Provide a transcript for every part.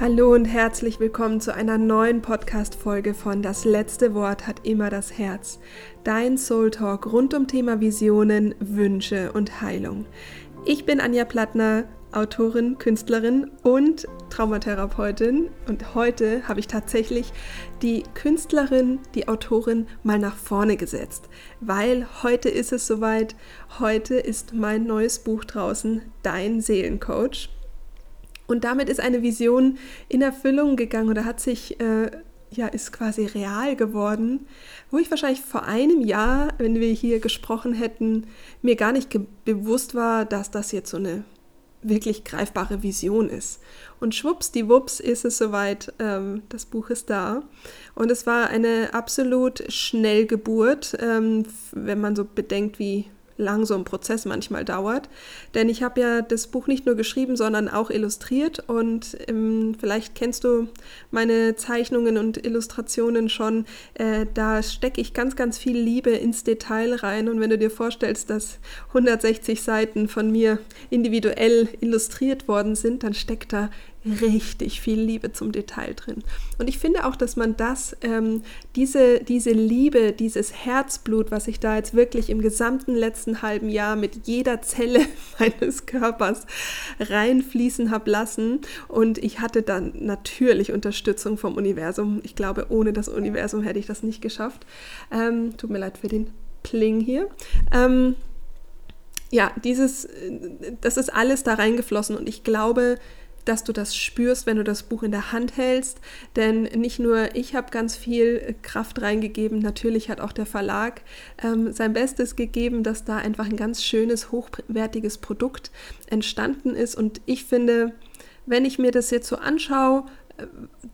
Hallo und herzlich willkommen zu einer neuen Podcast-Folge von Das letzte Wort hat immer das Herz. Dein Soul Talk rund um Thema Visionen, Wünsche und Heilung. Ich bin Anja Plattner, Autorin, Künstlerin und Traumatherapeutin. Und heute habe ich tatsächlich die Künstlerin, die Autorin mal nach vorne gesetzt, weil heute ist es soweit. Heute ist mein neues Buch draußen, Dein Seelencoach. Und damit ist eine Vision in Erfüllung gegangen oder hat sich, äh, ja, ist quasi real geworden, wo ich wahrscheinlich vor einem Jahr, wenn wir hier gesprochen hätten, mir gar nicht bewusst war, dass das jetzt so eine wirklich greifbare Vision ist. Und schwuppsdiwupps ist es soweit, ähm, das Buch ist da. Und es war eine absolut Schnellgeburt, ähm, wenn man so bedenkt, wie lang so ein Prozess manchmal dauert. Denn ich habe ja das Buch nicht nur geschrieben, sondern auch illustriert und ähm, vielleicht kennst du meine Zeichnungen und Illustrationen schon. Äh, da stecke ich ganz, ganz viel Liebe ins Detail rein und wenn du dir vorstellst, dass 160 Seiten von mir individuell illustriert worden sind, dann steckt da richtig viel Liebe zum Detail drin. Und ich finde auch, dass man das, ähm, diese, diese Liebe, dieses Herzblut, was ich da jetzt wirklich im gesamten letzten halben Jahr mit jeder Zelle meines Körpers reinfließen habe lassen. Und ich hatte dann natürlich Unterstützung vom Universum. Ich glaube, ohne das Universum hätte ich das nicht geschafft. Ähm, tut mir leid für den Pling hier. Ähm, ja, dieses, das ist alles da reingeflossen und ich glaube, dass du das spürst, wenn du das Buch in der Hand hältst. Denn nicht nur ich habe ganz viel Kraft reingegeben, natürlich hat auch der Verlag ähm, sein Bestes gegeben, dass da einfach ein ganz schönes, hochwertiges Produkt entstanden ist. Und ich finde, wenn ich mir das jetzt so anschaue, äh,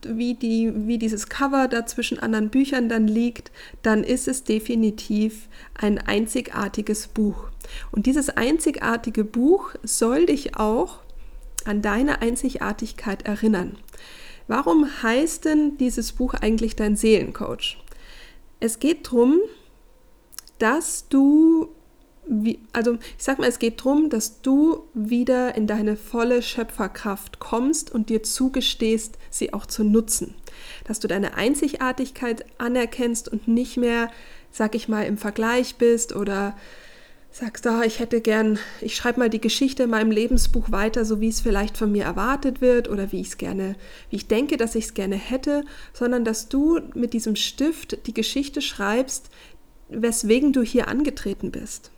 wie, die, wie dieses Cover da zwischen anderen Büchern dann liegt, dann ist es definitiv ein einzigartiges Buch. Und dieses einzigartige Buch soll dich auch an deine Einzigartigkeit erinnern. Warum heißt denn dieses Buch eigentlich dein Seelencoach? Es geht darum, dass du, also ich sag mal, es geht darum, dass du wieder in deine volle Schöpferkraft kommst und dir zugestehst, sie auch zu nutzen. Dass du deine Einzigartigkeit anerkennst und nicht mehr, sag ich mal, im Vergleich bist oder sagst, da, ich hätte gern, ich schreibe mal die Geschichte in meinem Lebensbuch weiter, so wie es vielleicht von mir erwartet wird oder wie ich es gerne, wie ich denke, dass ich es gerne hätte, sondern dass du mit diesem Stift die Geschichte schreibst, weswegen du hier angetreten bist.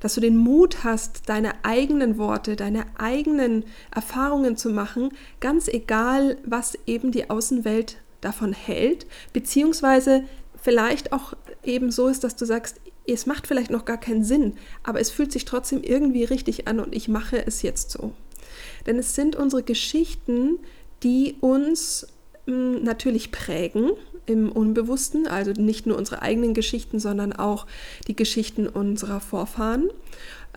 Dass du den Mut hast, deine eigenen Worte, deine eigenen Erfahrungen zu machen, ganz egal, was eben die Außenwelt davon hält, beziehungsweise vielleicht auch eben so ist, dass du sagst, es macht vielleicht noch gar keinen Sinn, aber es fühlt sich trotzdem irgendwie richtig an und ich mache es jetzt so. Denn es sind unsere Geschichten, die uns mh, hm, natürlich prägen im Unbewussten, also nicht nur unsere eigenen Geschichten, sondern auch die Geschichten unserer Vorfahren.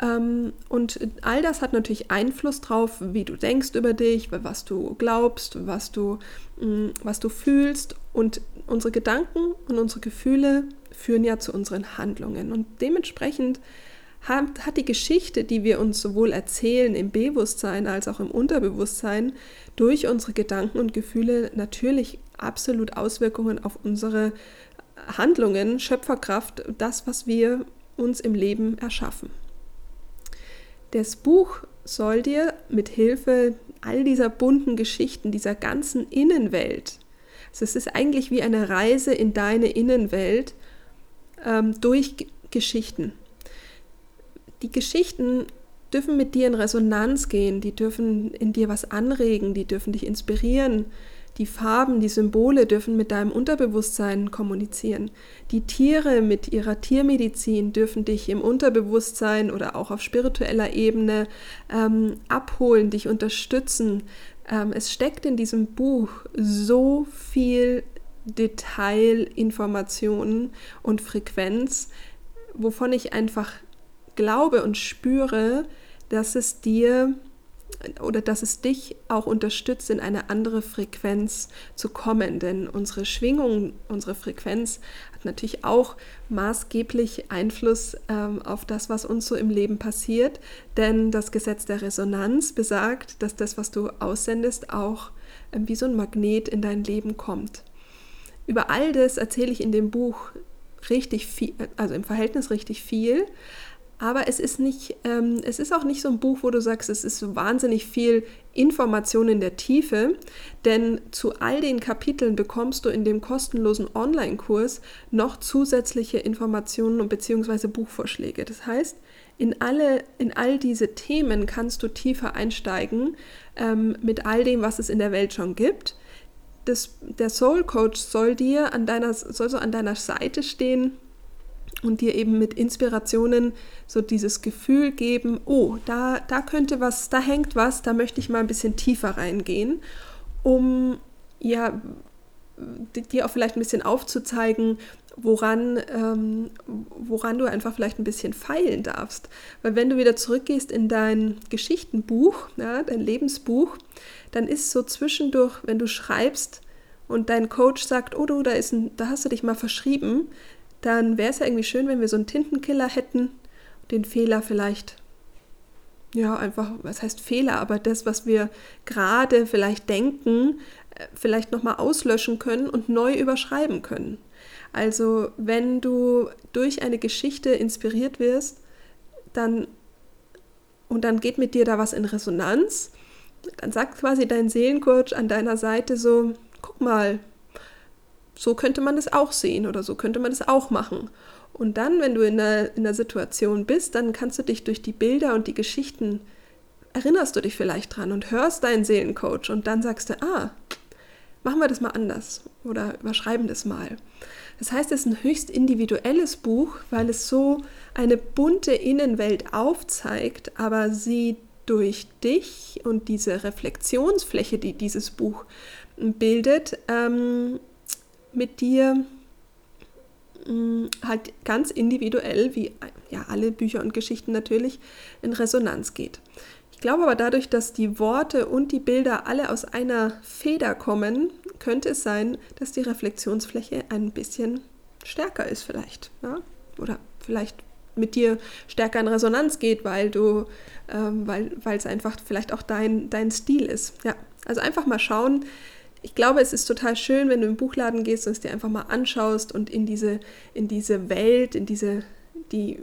Ähm, und all das hat natürlich Einfluss drauf, wie du denkst über dich, was du glaubst, was du, hm, was du fühlst. Und unsere Gedanken und unsere Gefühle führen ja zu unseren Handlungen. Und dementsprechend hat, hat die Geschichte, die wir uns sowohl erzählen im Bewusstsein als auch im Unterbewusstsein, durch unsere Gedanken und Gefühle natürlich absolut Auswirkungen auf unsere Handlungen, Schöpferkraft, das, was wir uns im Leben erschaffen. Das Buch soll dir mit Hilfe all dieser bunten Geschichten, dieser ganzen Innenwelt, also es ist eigentlich wie eine Reise in deine Innenwelt, ähm, durch Geschichten. Die Geschichten dürfen mit dir in Resonanz gehen, die dürfen in dir was anregen, die dürfen dich inspirieren. Die Farben, die Symbole dürfen mit deinem Unterbewusstsein kommunizieren. Die Tiere mit ihrer Tiermedizin dürfen dich im Unterbewusstsein oder auch auf spiritueller Ebene ähm, abholen, dich unterstützen. Ähm, es steckt in diesem Buch so viel Detailinformationen und Frequenz, wovon ich einfach glaube und spüre, dass es dir oder dass es dich auch unterstützt, in eine andere Frequenz zu kommen. Denn unsere Schwingung, unsere Frequenz hat natürlich auch maßgeblich Einfluss ähm, auf das, was uns so im Leben passiert. Denn das Gesetz der Resonanz besagt, dass das, was du aussendest, auch ähm, wie so ein Magnet in dein Leben kommt. Über all das erzähle ich in dem Buch richtig viel, also im Verhältnis richtig viel. Aber es ist nicht, ähm, es ist auch nicht so ein Buch, wo du sagst, es ist wahnsinnig viel Information in der Tiefe, denn zu all den Kapiteln bekommst du in dem kostenlosen Online-Kurs noch zusätzliche Informationen und beziehungsweise Buchvorschläge. Das heißt, in alle, in all diese Themen kannst du tiefer einsteigen ähm, mit all dem, was es in der Welt schon gibt. Das, der Soul Coach soll dir an deiner, soll so an deiner Seite stehen und dir eben mit Inspirationen so dieses Gefühl geben, oh, da, da könnte was, da hängt was, da möchte ich mal ein bisschen tiefer reingehen, um ja dir auch vielleicht ein bisschen aufzuzeigen, woran, ähm, woran du einfach vielleicht ein bisschen feilen darfst. Weil wenn du wieder zurückgehst in dein Geschichtenbuch, ja, dein Lebensbuch, dann ist so zwischendurch, wenn du schreibst und dein Coach sagt, oh du, da, ist ein, da hast du dich mal verschrieben, dann wäre es ja irgendwie schön, wenn wir so einen Tintenkiller hätten, den Fehler vielleicht, ja, einfach, was heißt Fehler, aber das, was wir gerade vielleicht denken, äh, vielleicht nochmal auslöschen können und neu überschreiben können. Also wenn du durch eine Geschichte inspiriert wirst, dann und dann geht mit dir da was in Resonanz, dann sagt quasi dein Seelencoach an deiner Seite so, guck mal, so könnte man es auch sehen oder so könnte man es auch machen. Und dann, wenn du in einer, in einer Situation bist, dann kannst du dich durch die Bilder und die Geschichten, erinnerst du dich vielleicht dran und hörst deinen Seelencoach und dann sagst du, ah, machen wir das mal anders oder überschreiben das mal. Das heißt, es ist ein höchst individuelles Buch, weil es so eine bunte Innenwelt aufzeigt, aber sie durch dich und diese Reflexionsfläche, die dieses Buch bildet, ähm, mit dir mm, halt ganz individuell, wie ja alle Bücher und Geschichten natürlich, in Resonanz geht. Ich glaube aber dadurch, dass die Worte und die Bilder alle aus einer Feder kommen, könnte es sein, dass die Reflexionsfläche ein bisschen stärker ist vielleicht. Ja? Oder vielleicht mit dir stärker in Resonanz geht, weil du, ähm, weil es einfach vielleicht auch dein, dein Stil ist. Ja, also einfach mal schauen, ich glaube, es ist total schön, wenn du im Buchladen gehst und es dir einfach mal anschaust und in diese, in diese Welt, in diese, die,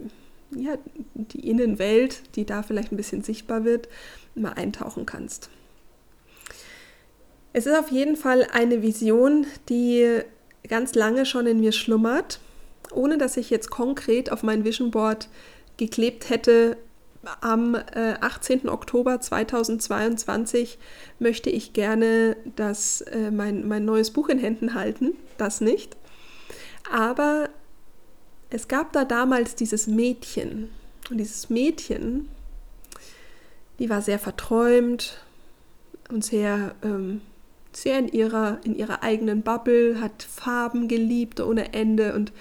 ja, die Innenwelt, die da vielleicht ein bisschen sichtbar wird, mal eintauchen kannst. Es ist auf jeden Fall eine Vision, die ganz lange schon in mir schlummert, ohne dass ich jetzt konkret auf mein Vision Board geklebt hätte, am äh, 18. Oktober 2022 möchte ich gerne das, äh, mein, mein neues Buch in Händen halten. Das nicht. Aber es gab da damals dieses Mädchen. Und dieses Mädchen, die war sehr verträumt und sehr, ähm, sehr in ihrer, in ihrer eigenen Bubble, hat Farben geliebt ohne Ende und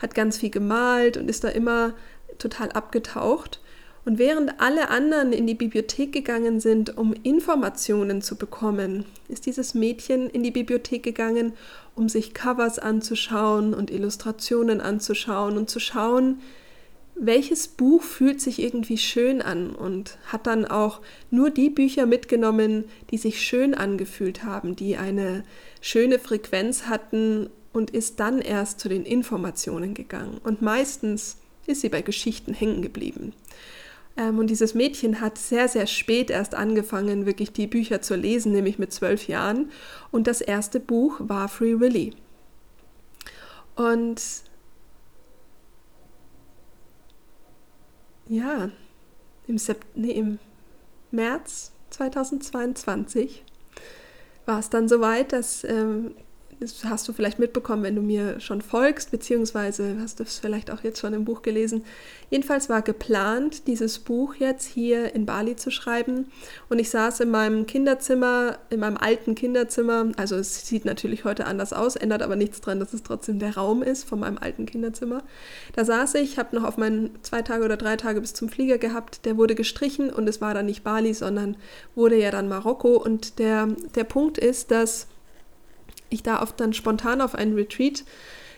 hat ganz viel gemalt und ist da immer total abgetaucht. Und während alle anderen in die Bibliothek gegangen sind, um Informationen zu bekommen, ist dieses Mädchen in die Bibliothek gegangen, um sich Covers anzuschauen und Illustrationen anzuschauen und zu schauen, welches Buch fühlt sich irgendwie schön an und hat dann auch nur die Bücher mitgenommen, die sich schön angefühlt haben, die eine schöne Frequenz hatten und ist dann erst zu den Informationen gegangen. Und meistens ist sie bei Geschichten hängen geblieben. Ähm, und dieses Mädchen hat sehr, sehr spät erst angefangen, wirklich die Bücher zu lesen, nämlich mit zwölf Jahren. Und das erste Buch war Free Willy. Und ja, im, Sept nee, im März 2022 war es dann soweit, dass ähm, das hast du vielleicht mitbekommen, wenn du mir schon folgst, beziehungsweise hast du es vielleicht auch jetzt schon im Buch gelesen. Jedenfalls war geplant, dieses Buch jetzt hier in Bali zu schreiben. Und ich saß in meinem Kinderzimmer, in meinem alten Kinderzimmer. Also es sieht natürlich heute anders aus, ändert aber nichts daran, dass es trotzdem der Raum ist von meinem alten Kinderzimmer. Da saß ich, habe noch auf meinen zwei Tage oder drei Tage bis zum Flieger gehabt. Der wurde gestrichen und es war dann nicht Bali, sondern wurde ja dann Marokko. Und der, der Punkt ist, dass ich da oft dann spontan auf einen Retreat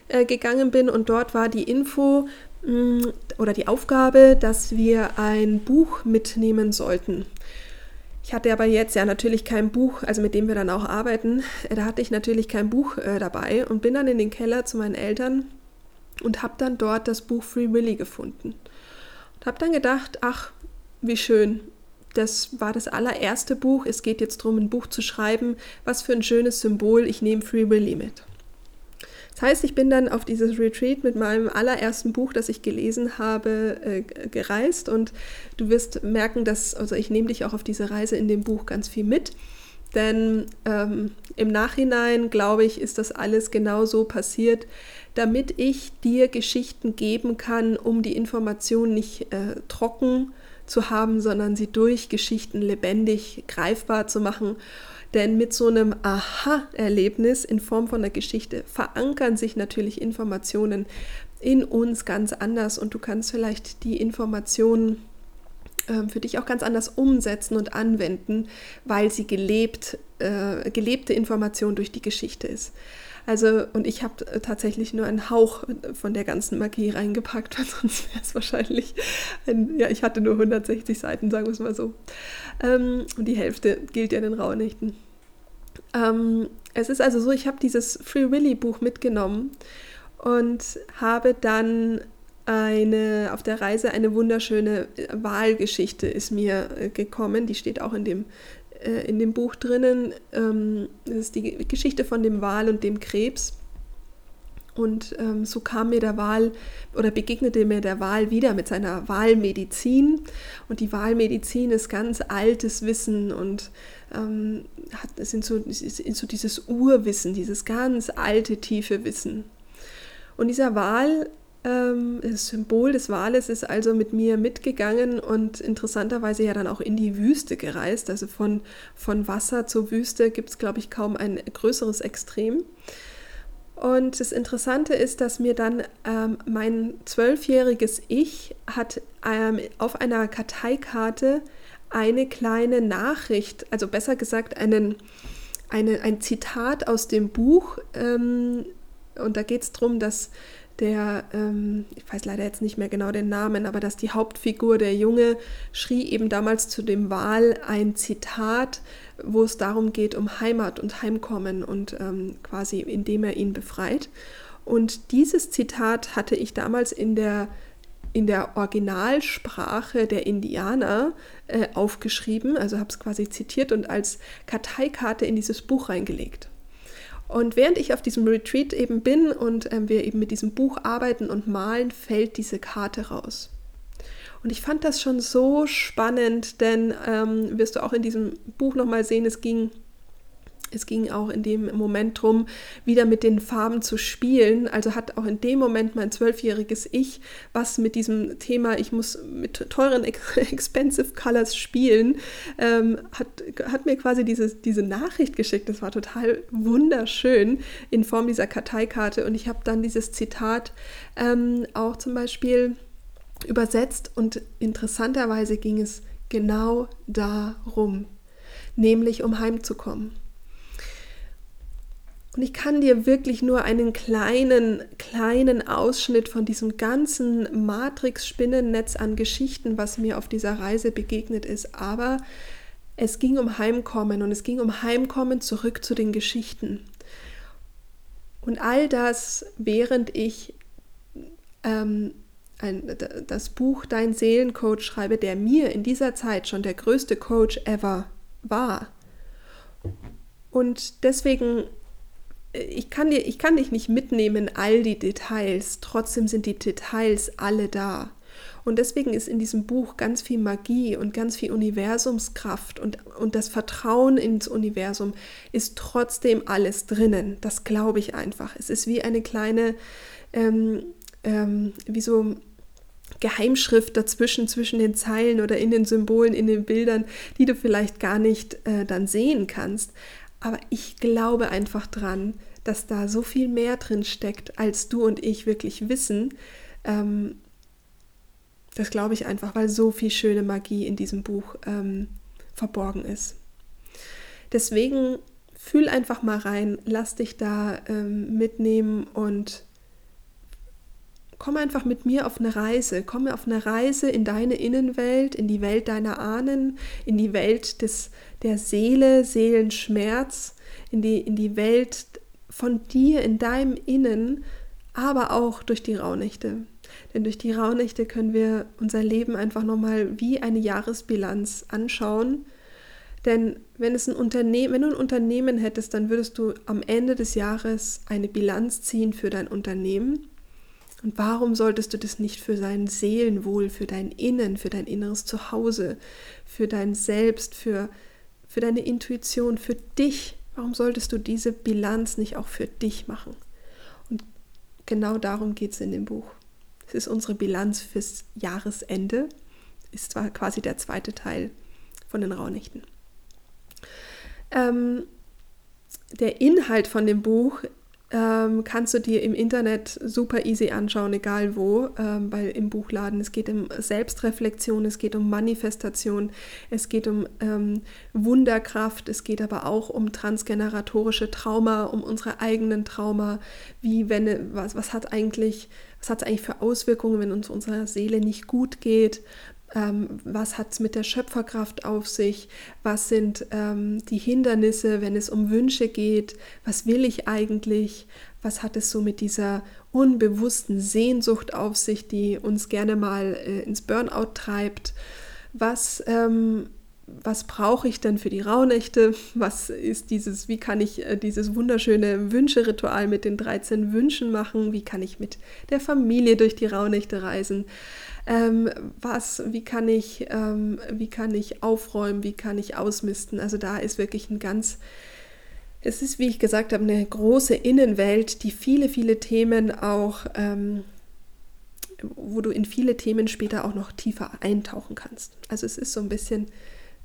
äh, gegangen bin und dort war die Info mh, mm, oder die Aufgabe, dass wir ein Buch mitnehmen sollten. Ich hatte aber jetzt ja natürlich kein Buch, also mit dem wir dann auch arbeiten, äh, da hatte ich natürlich kein Buch äh, dabei und bin dann in den Keller zu meinen Eltern und habe dann dort das Buch Free Willy gefunden. Und habe dann gedacht, ach, wie schön. Das war das allererste Buch. Es geht jetzt darum, ein Buch zu schreiben. Was für ein schönes Symbol. Ich nehme Free Willy mit. Das heißt, ich bin dann auf dieses Retreat mit meinem allerersten Buch, das ich gelesen habe, äh, gereist und du wirst merken, dass, also ich nehme dich auch auf diese Reise in dem Buch ganz viel mit. Denn ähm, im Nachhinein, glaube ich, ist das alles genau so passiert, damit ich dir Geschichten geben kann, um die Information nicht äh, trocken zu haben, sondern sie durch Geschichten lebendig greifbar zu machen denn mit so einem Aha-Erlebnis in Form von einer Geschichte verankern sich natürlich Informationen in uns ganz anders und du kannst vielleicht die Informationen ähm, für dich auch ganz anders umsetzen und anwenden, weil sie gelebt, äh, gelebte Information durch die Geschichte ist. Also, und ich habe äh, tatsächlich nur einen Hauch von der ganzen Magie reingepackt, weil sonst wäre es wahrscheinlich, ein, ja, ich hatte nur 160 Seiten, sagen wir es mal so. Ähm, und die Hälfte gilt ja den Rauhnächten. Ähm, es ist also so, ich habe dieses Free Willy Buch mitgenommen und habe dann eine, auf der Reise eine wunderschöne Wahlgeschichte ist mir äh, gekommen, die steht auch in dem äh, in dem Buch drinnen. Ähm, das ist die Geschichte von dem Wal und dem Krebs. Und ähm, so kam mir der Wal oder begegnete mir der Wal wieder mit seiner Wahlmedizin. Und die Wahlmedizin ist ganz altes Wissen und ähm, hat, sind so, ist so dieses Urwissen, dieses ganz alte, tiefe Wissen. Und dieser Wal das Symbol des Wales ist also mit mir mitgegangen und interessanterweise ja dann auch in die Wüste gereist. Also von, von Wasser zur Wüste gibt es, glaube ich, kaum ein größeres Extrem. Und das Interessante ist, dass mir dann ähm, mein zwölfjähriges Ich hat ähm, auf einer Karteikarte eine kleine Nachricht, also besser gesagt einen, eine, ein Zitat aus dem Buch. Ähm, und da geht es darum, dass der, ähm, ich weiß leider jetzt nicht mehr genau den Namen, aber dass die Hauptfigur, der Junge, schrie eben damals zu dem Wahl ein Zitat, wo es darum geht, um Heimat und Heimkommen und ähm, quasi indem er ihn befreit. Und dieses Zitat hatte ich damals in der in der Originalsprache der Indianer äh, aufgeschrieben, also habe es quasi zitiert und als Karteikarte in dieses Buch reingelegt. Und während ich auf diesem Retreat eben bin und ähm, wir eben mit diesem Buch arbeiten und malen, fällt diese Karte raus. Und ich fand das schon so spannend, denn ähm, wirst du auch in diesem Buch nochmal sehen, es ging es ging auch in dem Moment darum, wieder mit den Farben zu spielen. Also hat auch in dem Moment mein zwölfjähriges Ich was mit diesem Thema, ich muss mit teuren Expensive Colors spielen, ähm, hat, hat mir quasi diese, diese Nachricht geschickt. Das war total wunderschön in Form dieser Karteikarte. Und ich habe dann dieses Zitat ähm, auch zum Beispiel übersetzt und interessanterweise ging es genau darum, nämlich um heimzukommen. Und ich kann dir wirklich nur einen kleinen, kleinen Ausschnitt von diesem ganzen Matrix-Spinnennetz an Geschichten, was mir auf dieser Reise begegnet ist. Aber es ging um Heimkommen und es ging um Heimkommen zurück zu den Geschichten. Und all das, während ich ähm, ein, das Buch Dein Seelencoach schreibe, der mir in dieser Zeit schon der größte Coach ever war. Und deswegen ich kann, dir, ich kann dich nicht mitnehmen, all die Details, trotzdem sind die Details alle da. Und deswegen ist in diesem Buch ganz viel Magie und ganz viel Universumskraft und, und das Vertrauen ins Universum ist trotzdem alles drinnen. Das glaube ich einfach. Es ist wie eine kleine, ähm, ähm, wie so Geheimschrift dazwischen, zwischen den Zeilen oder in den Symbolen, in den Bildern, die du vielleicht gar nicht äh, dann sehen kannst. Aber ich glaube einfach dran, dass da so viel mehr drin steckt, als du und ich wirklich wissen. Ähm, das glaube ich einfach, weil so viel schöne Magie in diesem Buch ähm, verborgen ist. Deswegen fühl einfach mal rein, lass dich da ähm, mitnehmen und komm einfach mit mir auf eine Reise. Komm auf eine Reise in deine Innenwelt, in die Welt deiner Ahnen, in die Welt des, der Seele, Seelenschmerz, in die, in die Welt von dir, in deinem Innen, aber auch durch die Rauhnächte. Denn durch die Rauhnächte können wir unser Leben einfach nochmal wie eine Jahresbilanz anschauen. Denn wenn, es ein Unternehmen, wenn du ein Unternehmen hättest, dann würdest du am Ende des Jahres eine Bilanz ziehen für dein Unternehmen. Und warum solltest du das nicht für dein Seelenwohl, für dein Innen, für dein inneres Zuhause, für dein Selbst, für, für deine Intuition, für dich, warum solltest du diese Bilanz nicht auch für dich machen? Und genau darum geht es in dem Buch. Es ist unsere Bilanz fürs Jahresende, ist zwar quasi der zweite Teil von den Raunächten. Ähm, der Inhalt von dem Buch ähm, kannst du dir im Internet super easy anschauen, egal wo, ähm, bei, im Buchladen. Es geht um Selbstreflexion, es geht um Manifestation, es geht um ähm, Wunderkraft, es geht aber auch um transgeneratorische Trauma, um unsere eigenen Trauma. Wie, wenn, was, was hat eigentlich, was hat es eigentlich für Auswirkungen, wenn uns unserer Seele nicht gut geht? Ähm, was hat es mit der Schöpferkraft auf sich, was sind ähm, die Hindernisse, wenn es um Wünsche geht, was will ich eigentlich, was hat es so mit dieser unbewussten Sehnsucht auf sich, die uns gerne mal äh, ins Burnout treibt, was ähm, was brauche ich denn für die Rauhnächte? Was ist dieses, wie kann ich äh, dieses wunderschöne Wünscheritual mit den 13 Wünschen machen? Wie kann ich mit der Familie durch die Rauhnächte reisen? Ähm, was, wie kann ich, ähm, wie kann ich aufräumen, wie kann ich ausmisten. Also da ist wirklich ein ganz, es ist, wie ich gesagt habe, eine große Innenwelt, die viele, viele Themen auch, ähm, wo du in viele Themen später auch noch tiefer eintauchen kannst. Also es ist so ein bisschen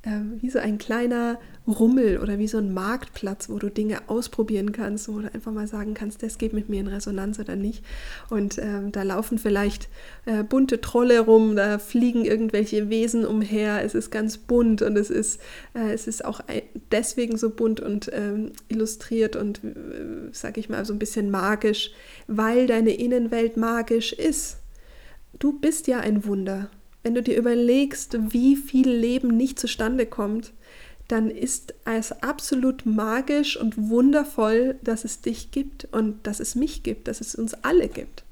äh, wie so ein kleiner Rummel oder wie so ein Marktplatz, wo du Dinge ausprobieren kannst, du einfach mal sagen kannst, das geht mit mir in Resonanz oder nicht. Und ähm, da laufen vielleicht äh, bunte Trolle rum, da fliegen irgendwelche Wesen umher, es ist ganz bunt und es ist, äh, es ist auch deswegen so bunt und ähm, illustriert und, äh, sag ich mal, so ein bisschen magisch, weil deine Innenwelt magisch ist. Du bist ja ein Wunder. Wenn du dir überlegst, wie viel Leben nicht zustande kommt, dann ist es absolut magisch und wundervoll, dass es dich gibt und dass es mich gibt, dass es uns alle gibt.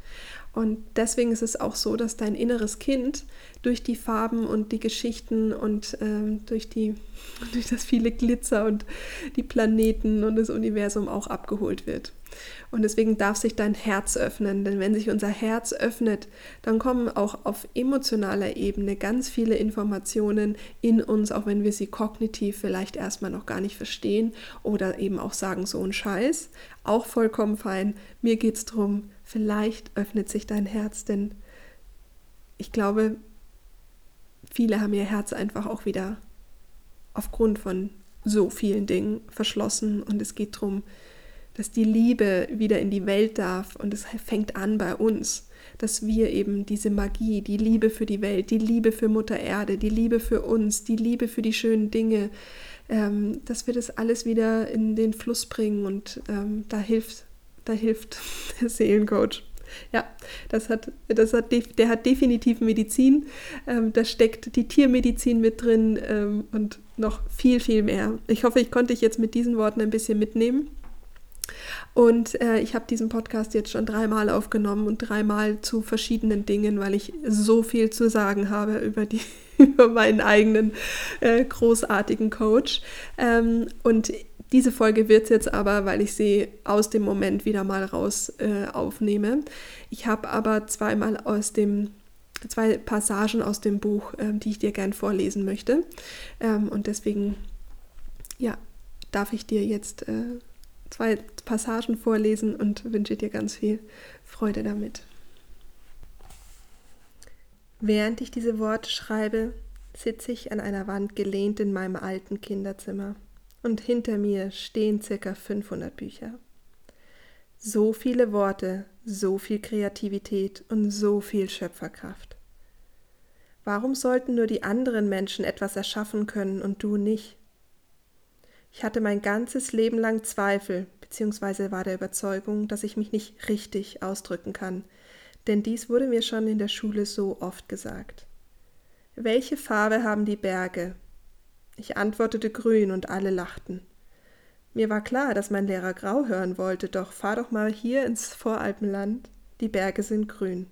Und deswegen ist es auch so, dass dein inneres Kind durch die Farben und die Geschichten und ähm, durch, die, durch das viele Glitzer und die Planeten und das Universum auch abgeholt wird. Und deswegen darf sich dein Herz öffnen, denn wenn sich unser Herz öffnet, dann kommen auch auf emotionaler Ebene ganz viele Informationen in uns, auch wenn wir sie kognitiv vielleicht erstmal noch gar nicht verstehen oder eben auch sagen, so ein Scheiß. Auch vollkommen fein. Mir geht es darum, vielleicht öffnet sich dein Herz, denn ich glaube, viele haben ihr Herz einfach auch wieder aufgrund von so vielen Dingen verschlossen und es geht darum, dass die Liebe wieder in die Welt darf und es fängt an bei uns, dass wir eben diese Magie, die Liebe für die Welt, die Liebe für Mutter Erde, die Liebe für uns, die Liebe für die schönen Dinge, ähm, dass wir das alles wieder in den Fluss bringen und ähm, da hilft, da hilft der Seelencoach. Ja, das hat, das hat, der hat definitiv Medizin. Ähm, da steckt die Tiermedizin mit drin ähm, und noch viel, viel mehr. Ich hoffe, ich konnte dich jetzt mit diesen Worten ein bisschen mitnehmen. Und äh, ich habe diesen Podcast jetzt schon dreimal aufgenommen und dreimal zu verschiedenen Dingen, weil ich so viel zu sagen habe über, die, über meinen eigenen äh, großartigen Coach. Ähm, und diese Folge wird es jetzt aber, weil ich sie aus dem Moment wieder mal raus äh, aufnehme. Ich habe aber zweimal aus dem zwei Passagen aus dem Buch, ähm, die ich dir gern vorlesen möchte. Ähm, und deswegen, ja, darf ich dir jetzt äh, zwei Passagen vorlesen und wünsche dir ganz viel Freude damit. Während ich diese Worte schreibe, sitze ich an einer Wand gelehnt in meinem alten Kinderzimmer und hinter mir stehen circa 500 Bücher. So viele Worte, so viel Kreativität und so viel Schöpferkraft. Warum sollten nur die anderen Menschen etwas erschaffen können und du nicht? Ich hatte mein ganzes Leben lang Zweifel, beziehungsweise war der Überzeugung, dass ich mich nicht richtig ausdrücken kann, denn dies wurde mir schon in der Schule so oft gesagt. Welche Farbe haben die Berge? Ich antwortete grün und alle lachten. Mir war klar, dass mein Lehrer grau hören wollte, doch fahr doch mal hier ins Voralpenland, die Berge sind grün.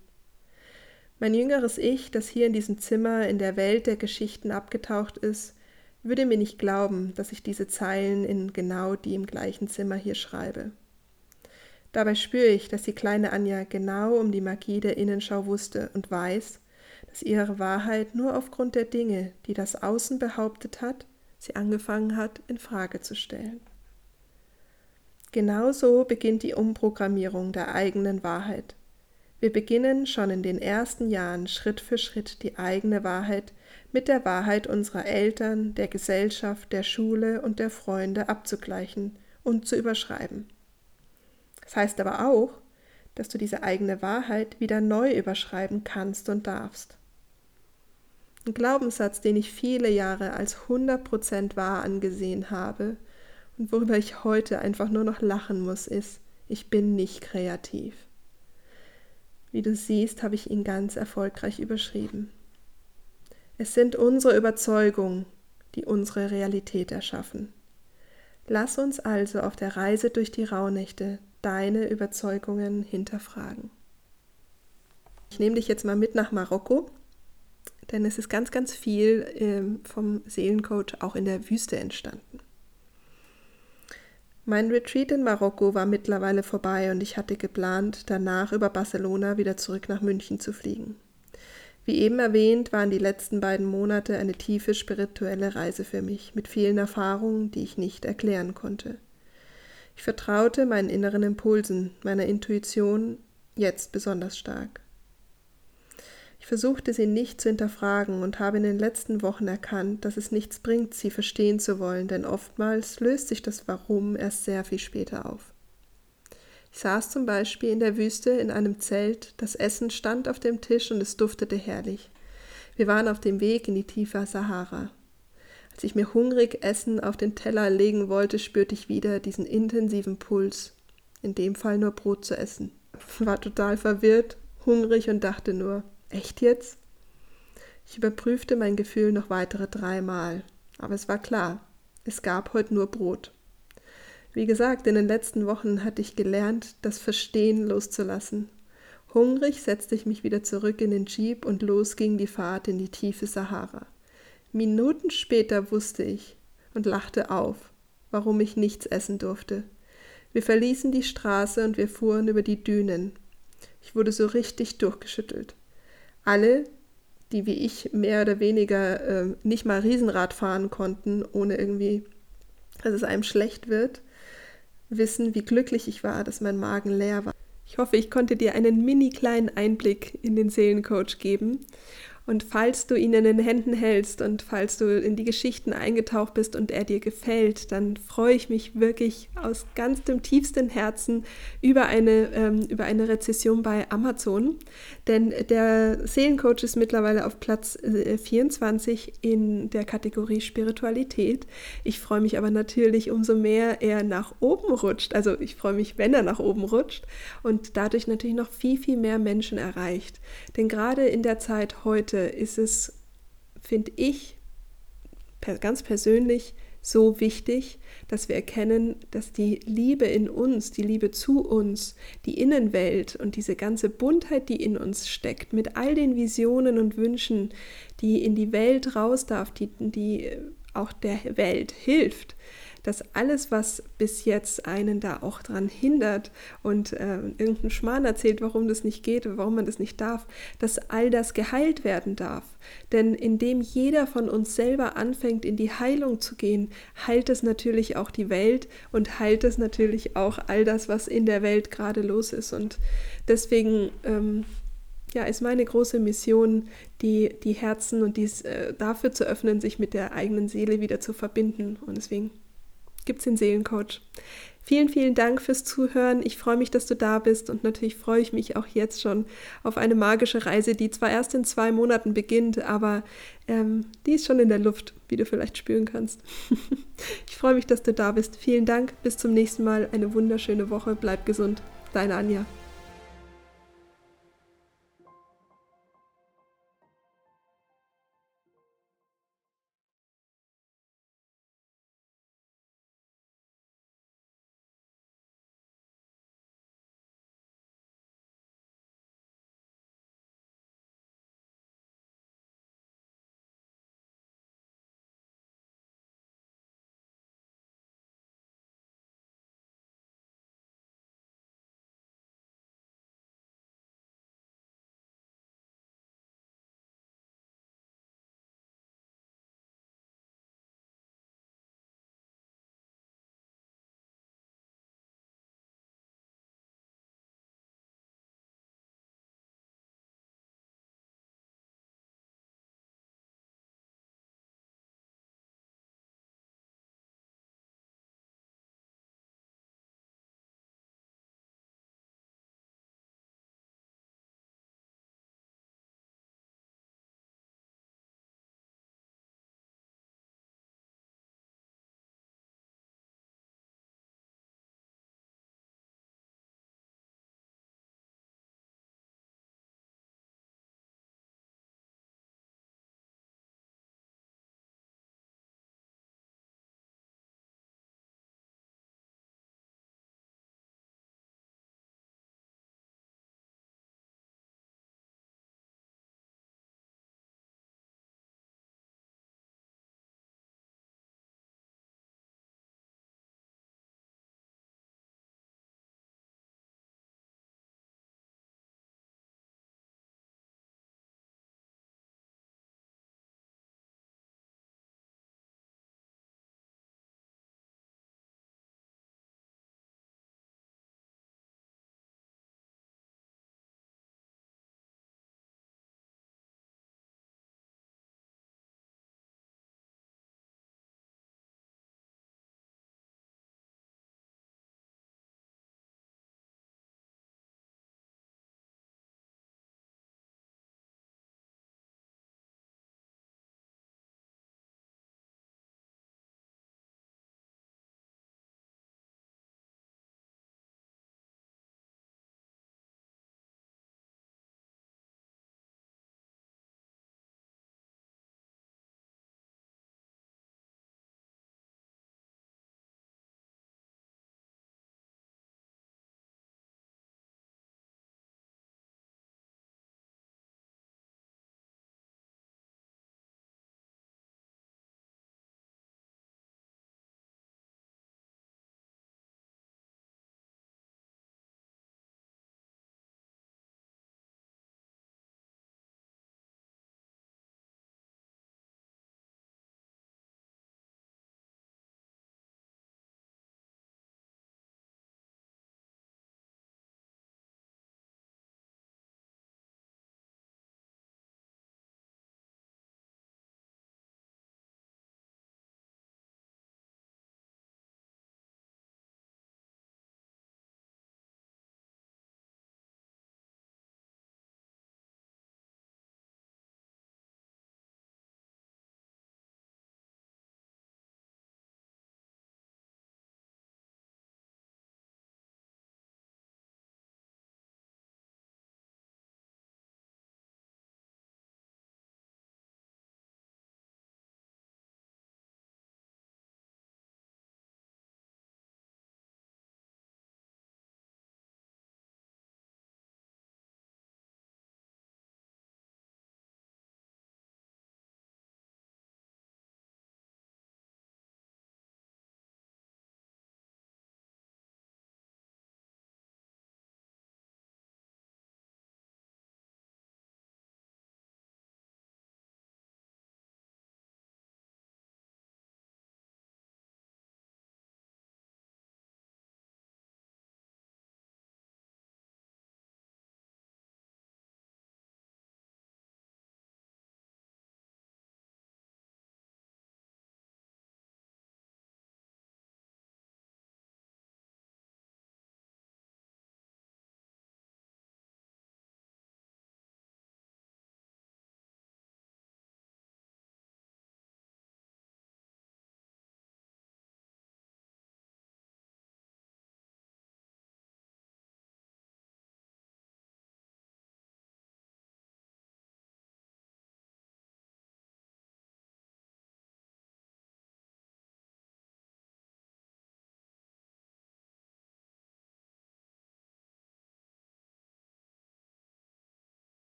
Mein jüngeres Ich, das hier in diesem Zimmer in der Welt der Geschichten abgetaucht ist, würde mir nicht glauben, dass ich diese Zeilen in genau die im gleichen Zimmer hier schreibe. Dabei spüre ich, dass die kleine Anja genau um die Magie der Innenschau wusste und weiß, dass ihre Wahrheit nur aufgrund der Dinge, die das Außen behauptet hat, sie angefangen hat, in Frage zu stellen. Genauso beginnt die Umprogrammierung der eigenen Wahrheit. Wir beginnen schon in den ersten Jahren Schritt für Schritt die eigene Wahrheit mit der Wahrheit unserer Eltern, der Gesellschaft, der Schule und der Freunde abzugleichen und zu überschreiben. Das heißt aber auch, dass du diese eigene Wahrheit wieder neu überschreiben kannst und darfst. Ein Glaubenssatz, den ich viele Jahre als 100% wahr angesehen habe und worüber ich heute einfach nur noch lachen muss, ist, ich bin nicht kreativ. Wie du siehst, habe ich ihn ganz erfolgreich überschrieben. Es sind unsere Überzeugungen, die unsere Realität erschaffen. Lass uns also auf der Reise durch die Rauhnächte deine Überzeugungen hinterfragen. Ich nehme dich jetzt mal mit nach Marokko, denn es ist ganz, ganz viel ähm, vom Seelencoach auch in der Wüste entstanden. Mein Retreat in Marokko war mittlerweile vorbei und ich hatte geplant, danach über Barcelona wieder zurück nach München zu fliegen. Wie eben erwähnt, waren die letzten beiden Monate eine tiefe spirituelle Reise für mich, mit vielen Erfahrungen, die ich nicht erklären konnte. Ich vertraute meinen inneren Impulsen, meiner Intuition jetzt besonders stark. Ich versuchte sie nicht zu hinterfragen und habe in den letzten Wochen erkannt, dass es nichts bringt, sie verstehen zu wollen, denn oftmals löst sich das Warum erst sehr viel später auf. Ich saß zum Beispiel in der Wüste in einem Zelt, das Essen stand auf dem Tisch und es duftete herrlich. Wir waren auf dem Weg in die tiefe Sahara. Als ich mir hungrig Essen auf den Teller legen wollte, spürte ich wieder diesen intensiven Puls, in dem Fall nur Brot zu essen. War total verwirrt, hungrig und dachte nur, Echt jetzt? Ich überprüfte mein Gefühl noch weitere dreimal, aber es war klar, es gab heute nur Brot. Wie gesagt, in den letzten Wochen hatte ich gelernt, das Verstehen loszulassen. Hungrig setzte ich mich wieder zurück in den Jeep und los ging die Fahrt in die tiefe Sahara. Minuten später wusste ich und lachte auf, warum ich nichts essen durfte. Wir verließen die Straße und wir fuhren über die Dünen. Ich wurde so richtig durchgeschüttelt alle, die wie ich mehr oder weniger äh, nicht mal Riesenrad fahren konnten, ohne irgendwie, dass es einem schlecht wird, wissen, wie glücklich ich war, dass mein Magen leer war. Ich hoffe, ich konnte dir einen mini kleinen Einblick in den Seelencoach geben und falls du ihn in den Händen hältst und falls du in die Geschichten eingetaucht bist und er dir gefällt, dann freue ich mich wirklich aus ganz dem tiefsten Herzen über eine, ähm, über eine Rezession bei Amazon. Denn der Seelencoach ist mittlerweile auf Platz äh, 24 in der Kategorie Spiritualität. Ich freue mich aber natürlich umso mehr er nach oben rutscht. Also ich freue mich, wenn er nach oben rutscht und dadurch natürlich noch viel, viel mehr Menschen erreicht. Denn gerade in der Zeit heute, heute ist es, finde ich, ganz persönlich so wichtig, dass wir erkennen, dass die Liebe in uns, die Liebe zu uns, die Innenwelt und diese ganze Buntheit, die in uns steckt, mit all den Visionen und Wünschen, die in die Welt raus darf, die, die auch der Welt hilft, dass alles, was bis jetzt einen da auch dran hindert und äh, irgendeinen Schmarrn erzählt, warum das nicht geht, warum man das nicht darf, dass all das geheilt werden darf. Denn indem jeder von uns selber anfängt, in die Heilung zu gehen, heilt es natürlich auch die Welt und heilt es natürlich auch all das, was in der Welt gerade los ist. Und deswegen ähm, ja, ist meine große Mission, die, die Herzen und dies äh, dafür zu öffnen, sich mit der eigenen Seele wieder zu verbinden. Und deswegen gibt es den Seelencoach. Vielen, vielen Dank fürs Zuhören. Ich freue mich, dass du da bist und natürlich freue ich mich auch jetzt schon auf eine magische Reise, die zwar erst in zwei Monaten beginnt, aber ähm, die ist schon in der Luft, wie du vielleicht spüren kannst. ich freue mich, dass du da bist. Vielen Dank. Bis zum nächsten Mal. Eine wunderschöne Woche. Bleib gesund. Deine Anja.